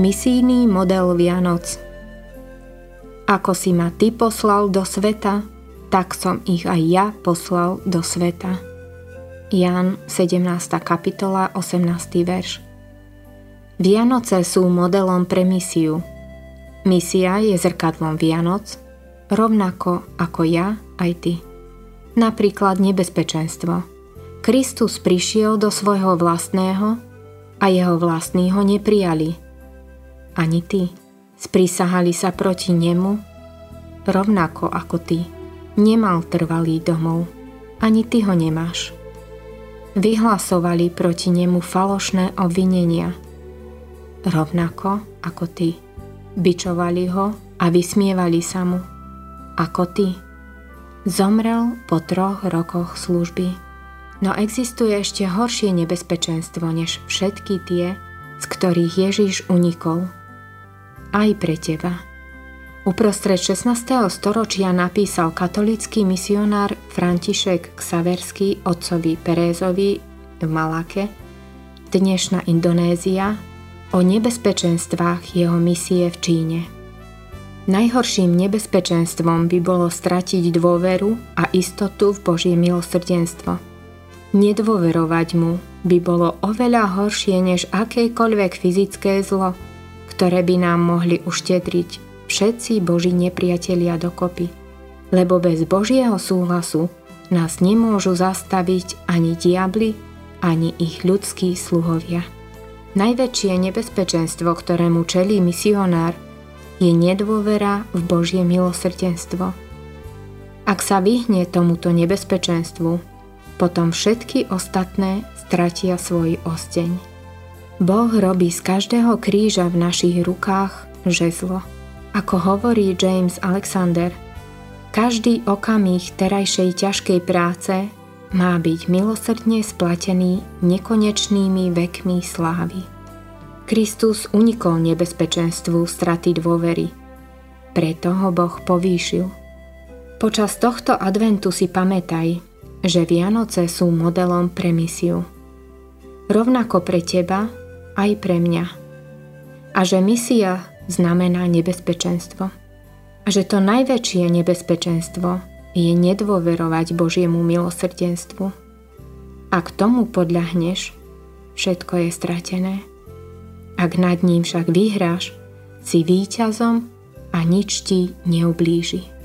Misijný model Vianoc Ako si ma ty poslal do sveta, tak som ich aj ja poslal do sveta. Jan 17. kapitola 18. verš Vianoce sú modelom pre misiu. Misia je zrkadlom Vianoc, rovnako ako ja aj ty. Napríklad nebezpečenstvo. Kristus prišiel do svojho vlastného a jeho vlastní ho neprijali ani ty. Sprísahali sa proti nemu, rovnako ako ty. Nemal trvalý domov, ani ty ho nemáš. Vyhlasovali proti nemu falošné obvinenia, rovnako ako ty. Bičovali ho a vysmievali sa mu, ako ty. Zomrel po troch rokoch služby. No existuje ešte horšie nebezpečenstvo než všetky tie, z ktorých Ježiš unikol – aj pre teba. Uprostred 16. storočia napísal katolický misionár František Ksaverský otcovi Perézovi v Malake, dnešná Indonézia, o nebezpečenstvách jeho misie v Číne. Najhorším nebezpečenstvom by bolo stratiť dôveru a istotu v Božie milosrdenstvo. Nedôverovať mu by bolo oveľa horšie než akékoľvek fyzické zlo – ktoré by nám mohli uštedriť všetci Boží nepriatelia dokopy. Lebo bez Božieho súhlasu nás nemôžu zastaviť ani diabli, ani ich ľudskí sluhovia. Najväčšie nebezpečenstvo, ktorému čelí misionár, je nedôvera v Božie milosrdenstvo. Ak sa vyhne tomuto nebezpečenstvu, potom všetky ostatné stratia svoj osteň. Boh robí z každého kríža v našich rukách žezlo. Ako hovorí James Alexander, každý okamih terajšej ťažkej práce má byť milosrdne splatený nekonečnými vekmi slávy. Kristus unikol nebezpečenstvu straty dôvery. Preto ho Boh povýšil. Počas tohto adventu si pamätaj, že Vianoce sú modelom pre misiu. Rovnako pre teba aj pre mňa. A že misia znamená nebezpečenstvo. A že to najväčšie nebezpečenstvo je nedôverovať Božiemu milosrdenstvu. Ak tomu podľahneš, všetko je stratené. Ak nad ním však vyhráš, si víťazom a nič ti neublíži.